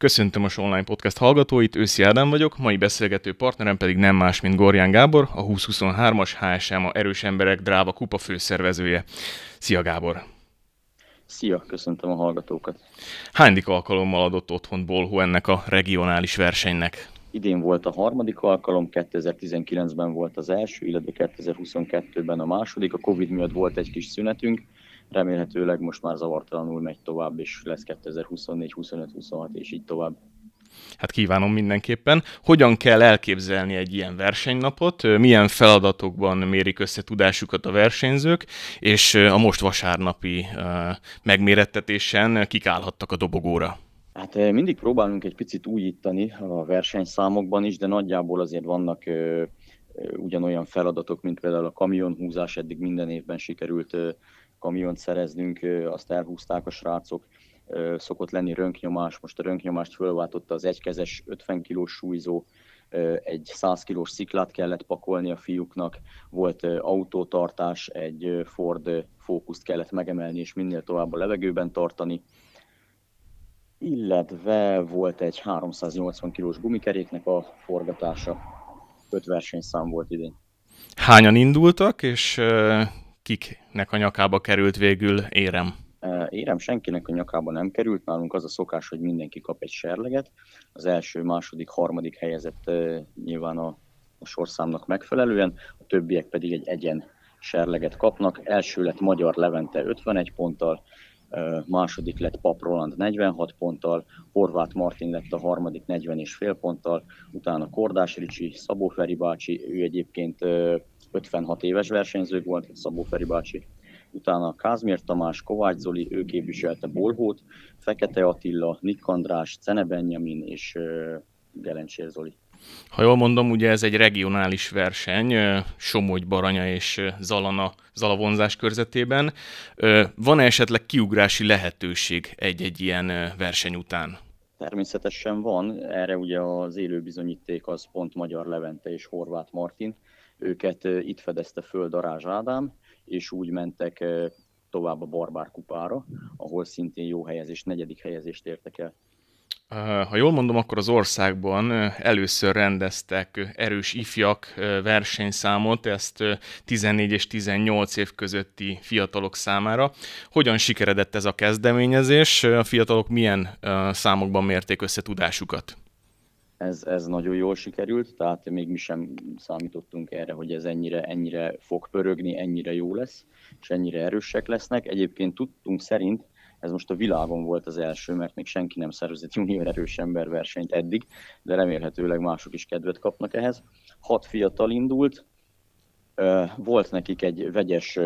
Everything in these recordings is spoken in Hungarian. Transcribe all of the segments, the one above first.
Köszöntöm a Online Podcast hallgatóit, Őszi Ádám vagyok, mai beszélgető partnerem pedig nem más, mint Gorján Gábor, a 2023-as HSM a Erős Emberek Dráva Kupa főszervezője. Szia Gábor! Szia, köszöntöm a hallgatókat. Hányadik alkalommal adott otthon Bolhó ennek a regionális versenynek? Idén volt a harmadik alkalom, 2019-ben volt az első, illetve 2022-ben a második. A Covid miatt volt egy kis szünetünk, remélhetőleg most már zavartalanul megy tovább, és lesz 2024, 25, 26 és így tovább. Hát kívánom mindenképpen. Hogyan kell elképzelni egy ilyen versenynapot, milyen feladatokban mérik össze tudásukat a versenyzők, és a most vasárnapi megmérettetésen kik állhattak a dobogóra? Hát mindig próbálunk egy picit újítani a versenyszámokban is, de nagyjából azért vannak ugyanolyan feladatok, mint például a kamionhúzás, eddig minden évben sikerült kamiont szereznünk, azt elhúzták a srácok. Szokott lenni rönknyomás, most a rönknyomást fölváltotta az egykezes 50 kilós súlyzó, egy 100 kilós sziklát kellett pakolni a fiúknak, volt autótartás, egy Ford fókuszt kellett megemelni és minél tovább a levegőben tartani, illetve volt egy 380 kilós gumikeréknek a forgatása. Öt versenyszám volt idén. Hányan indultak, és kiknek a nyakába került végül érem? Érem senkinek a nyakába nem került, nálunk az a szokás, hogy mindenki kap egy serleget. Az első, második, harmadik helyezett nyilván a, a sorszámnak megfelelően, a többiek pedig egy egyen serleget kapnak. Első lett Magyar Levente 51 ponttal, második lett Pap Roland 46 ponttal, Horváth Martin lett a harmadik 40 és fél ponttal, utána Kordás Ricsi, Szabó Feri bácsi, ő egyébként 56 éves versenyző volt, Szabó Feri bácsi, utána Kázmér Tamás, Kovács Zoli, ő képviselte Bolhót, Fekete Attila, Nik András, Cene Benjamin és Gelencsér Zoli. Ha jól mondom, ugye ez egy regionális verseny, Somogy, Baranya és Zalana, Zalavonzás körzetében. Ö, Van-e esetleg kiugrási lehetőség egy-egy ilyen verseny után? Természetesen van, erre ugye az élő bizonyíték az pont Magyar Levente és Horváth Martin. Őket itt fedezte föl Darázs Ádám, és úgy mentek tovább a Barbár kupára, ahol szintén jó helyezést, negyedik helyezést értek el. Ha jól mondom, akkor az országban először rendeztek erős ifjak versenyszámot, ezt ö, 14 és 18 év közötti fiatalok számára. Hogyan sikeredett ez a kezdeményezés? A fiatalok milyen számokban mérték össze tudásukat? Ez, ez nagyon jól sikerült, tehát még mi sem számítottunk erre, hogy ez ennyire, ennyire fog pörögni, ennyire jó lesz, és ennyire erősek lesznek. Egyébként tudtunk szerint, ez most a világon volt az első, mert még senki nem szervezett junior erős ember versenyt eddig, de remélhetőleg mások is kedvet kapnak ehhez. Hat fiatal indult, volt nekik egy vegyes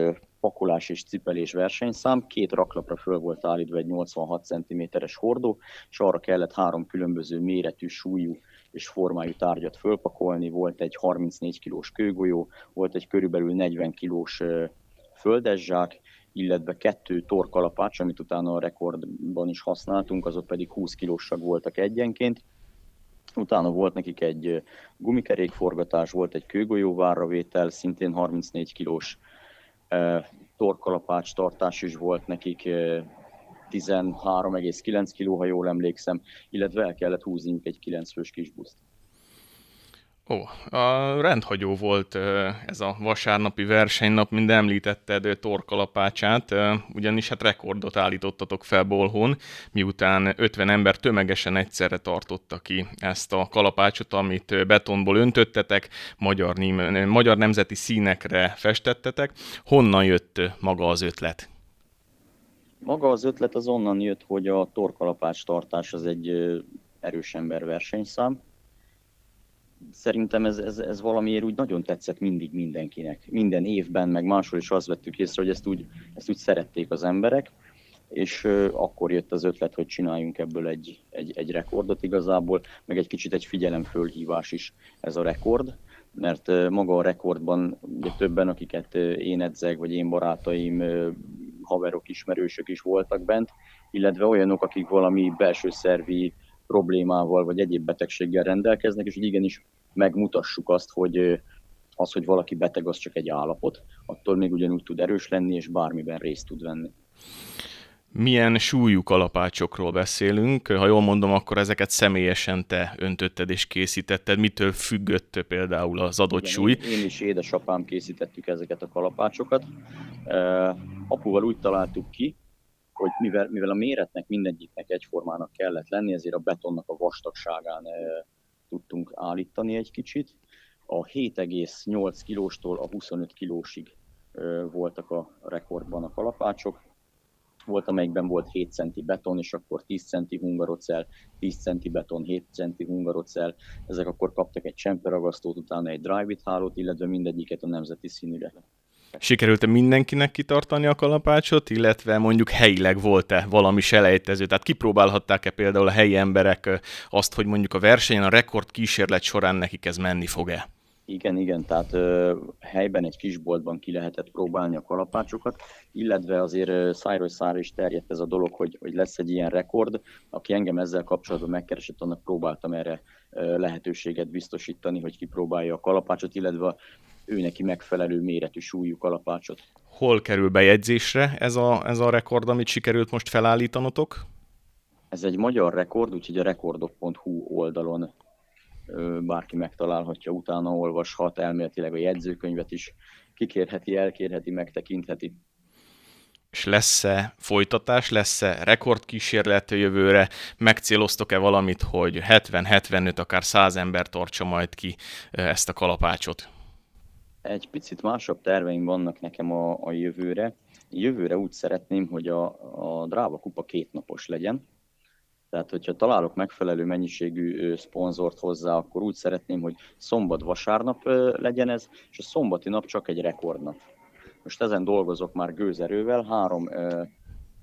pakolás és cipelés versenyszám, két raklapra föl volt állítva egy 86 cm-es hordó, és arra kellett három különböző méretű, súlyú és formájú tárgyat fölpakolni. Volt egy 34 kilós kőgolyó, volt egy körülbelül 40 kilós földeszsák, illetve kettő torkalapács, amit utána a rekordban is használtunk, azok pedig 20 kilósak voltak egyenként. Utána volt nekik egy gumikerékforgatás, volt egy kőgolyóvárravétel, szintén 34 kilós torkalapács tartás is volt nekik, ö, 13,9 kg, ha jól emlékszem, illetve el kellett húzniuk egy 9 fős kisbuszt. Ó, a rendhagyó volt ez a vasárnapi versenynap, mind említetted torkalapácsát, ugyanis hát rekordot állítottatok fel Bolhón, miután 50 ember tömegesen egyszerre tartotta ki ezt a kalapácsot, amit betonból öntöttetek, magyar, magyar nemzeti színekre festettetek. Honnan jött maga az ötlet? Maga az ötlet az onnan jött, hogy a torkalapács tartás az egy erős ember versenyszám. Szerintem ez, ez, ez valamiért úgy nagyon tetszett mindig mindenkinek. Minden évben, meg máshol is azt vettük észre, hogy ezt úgy, ezt úgy szerették az emberek, és akkor jött az ötlet, hogy csináljunk ebből egy, egy, egy rekordot igazából, meg egy kicsit egy figyelemfölhívás is ez a rekord. mert maga a rekordban ugye többen, akiket én edzek, vagy én barátaim, haverok, ismerősök is voltak bent, illetve olyanok, akik valami belső szervi problémával vagy egyéb betegséggel rendelkeznek, és hogy igenis megmutassuk azt, hogy az, hogy valaki beteg, az csak egy állapot, attól még ugyanúgy tud erős lenni, és bármiben részt tud venni. Milyen súlyú kalapácsokról beszélünk? Ha jól mondom, akkor ezeket személyesen te öntötted és készítetted. Mitől függött például az adott Igen, súly? Én, én is édesapám készítettük ezeket a kalapácsokat. Uh, apuval úgy találtuk ki, hogy mivel, mivel a méretnek mindegyiknek egyformának kellett lenni, ezért a betonnak a vastagságán uh, tudtunk állítani egy kicsit. A 7,8 kilóstól a 25 kilósig voltak a rekordban a kalapácsok volt, amelyikben volt 7 centi beton, és akkor 10 centi hungarocell, 10 centi beton, 7 centi hungarocell. Ezek akkor kaptak egy csemperagasztót, utána egy drive-it hálót, illetve mindegyiket a nemzeti színűre. Sikerült-e mindenkinek kitartani a kalapácsot, illetve mondjuk helyileg volt-e valami selejtező? Tehát kipróbálhatták-e például a helyi emberek azt, hogy mondjuk a versenyen, a rekord kísérlet során nekik ez menni fog-e? Igen, igen, tehát ö, helyben egy kisboltban ki lehetett próbálni a kalapácsokat, illetve azért szájról szára is terjedt ez a dolog, hogy, hogy lesz egy ilyen rekord. Aki engem ezzel kapcsolatban megkeresett, annak próbáltam erre lehetőséget biztosítani, hogy kipróbálja a kalapácsot, illetve ő neki megfelelő méretű súlyú kalapácsot. Hol kerül bejegyzésre ez a, ez a rekord, amit sikerült most felállítanotok? Ez egy magyar rekord, úgyhogy a rekordok.hu oldalon bárki megtalálhatja, utána olvashat, elméletileg a jegyzőkönyvet is kikérheti, elkérheti, megtekintheti. És lesz-e folytatás, lesz-e rekordkísérlet jövőre? Megcéloztok-e valamit, hogy 70-75, akár 100 ember tartsa majd ki ezt a kalapácsot? Egy picit másabb terveim vannak nekem a, a jövőre. Jövőre úgy szeretném, hogy a, a Dráva Kupa kétnapos legyen, tehát, hogyha találok megfelelő mennyiségű szponzort hozzá, akkor úgy szeretném, hogy szombat-vasárnap legyen ez, és a szombati nap csak egy rekordnap. Most ezen dolgozok már gőzerővel, három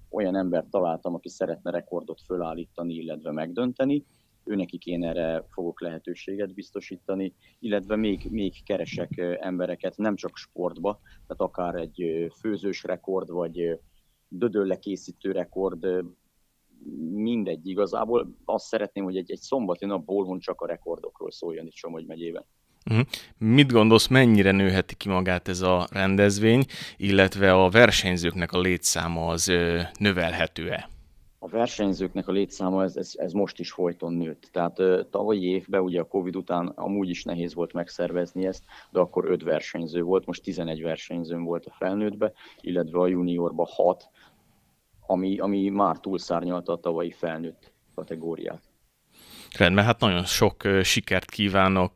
olyan embert találtam, aki szeretne rekordot fölállítani, illetve megdönteni. Őnekik én erre fogok lehetőséget biztosítani, illetve még, még keresek embereket, nem csak sportba, tehát akár egy főzős rekord, vagy dödölle készítő rekord, mindegy igazából. Azt szeretném, hogy egy, egy szombati nap Bolhon csak a rekordokról szóljon itt Somogy megyében. Uh-huh. Mit gondolsz, mennyire nőheti ki magát ez a rendezvény, illetve a versenyzőknek a létszáma az növelhető-e? A versenyzőknek a létszáma ez, ez, ez most is folyton nőtt. Tehát ö, tavalyi évben, ugye a Covid után amúgy is nehéz volt megszervezni ezt, de akkor öt versenyző volt, most 11 versenyzőn volt a felnőttbe, illetve a juniorban 6, ami, ami már túlszárnyalta a tavalyi felnőtt kategóriát. Rendben, hát nagyon sok sikert kívánok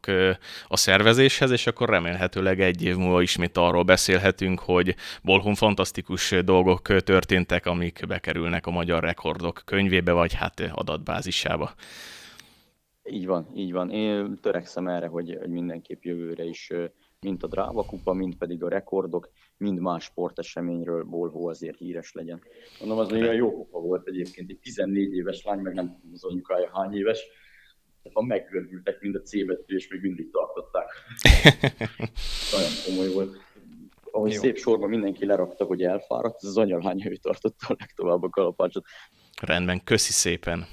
a szervezéshez, és akkor remélhetőleg egy év múlva ismét arról beszélhetünk, hogy Bolhon fantasztikus dolgok történtek, amik bekerülnek a magyar rekordok könyvébe, vagy hát adatbázisába. Így van, így van. Én törekszem erre, hogy, hogy mindenképp jövőre is mint a Dráva Kupa, mint pedig a rekordok, mind más sporteseményről Bolhó azért híres legyen. Mondom, az olyan jó kupa volt egyébként, egy 14 éves lány, meg nem tudom az anyukája hány éves, tehát meggörbültek mind a C és még mindig tartották. Nagyon komoly volt. Ahogy jó. szép sorban mindenki lerakta, hogy elfáradt, az anyalhánya ő tartotta a legtovább a kalapácsot. Rendben, köszi szépen.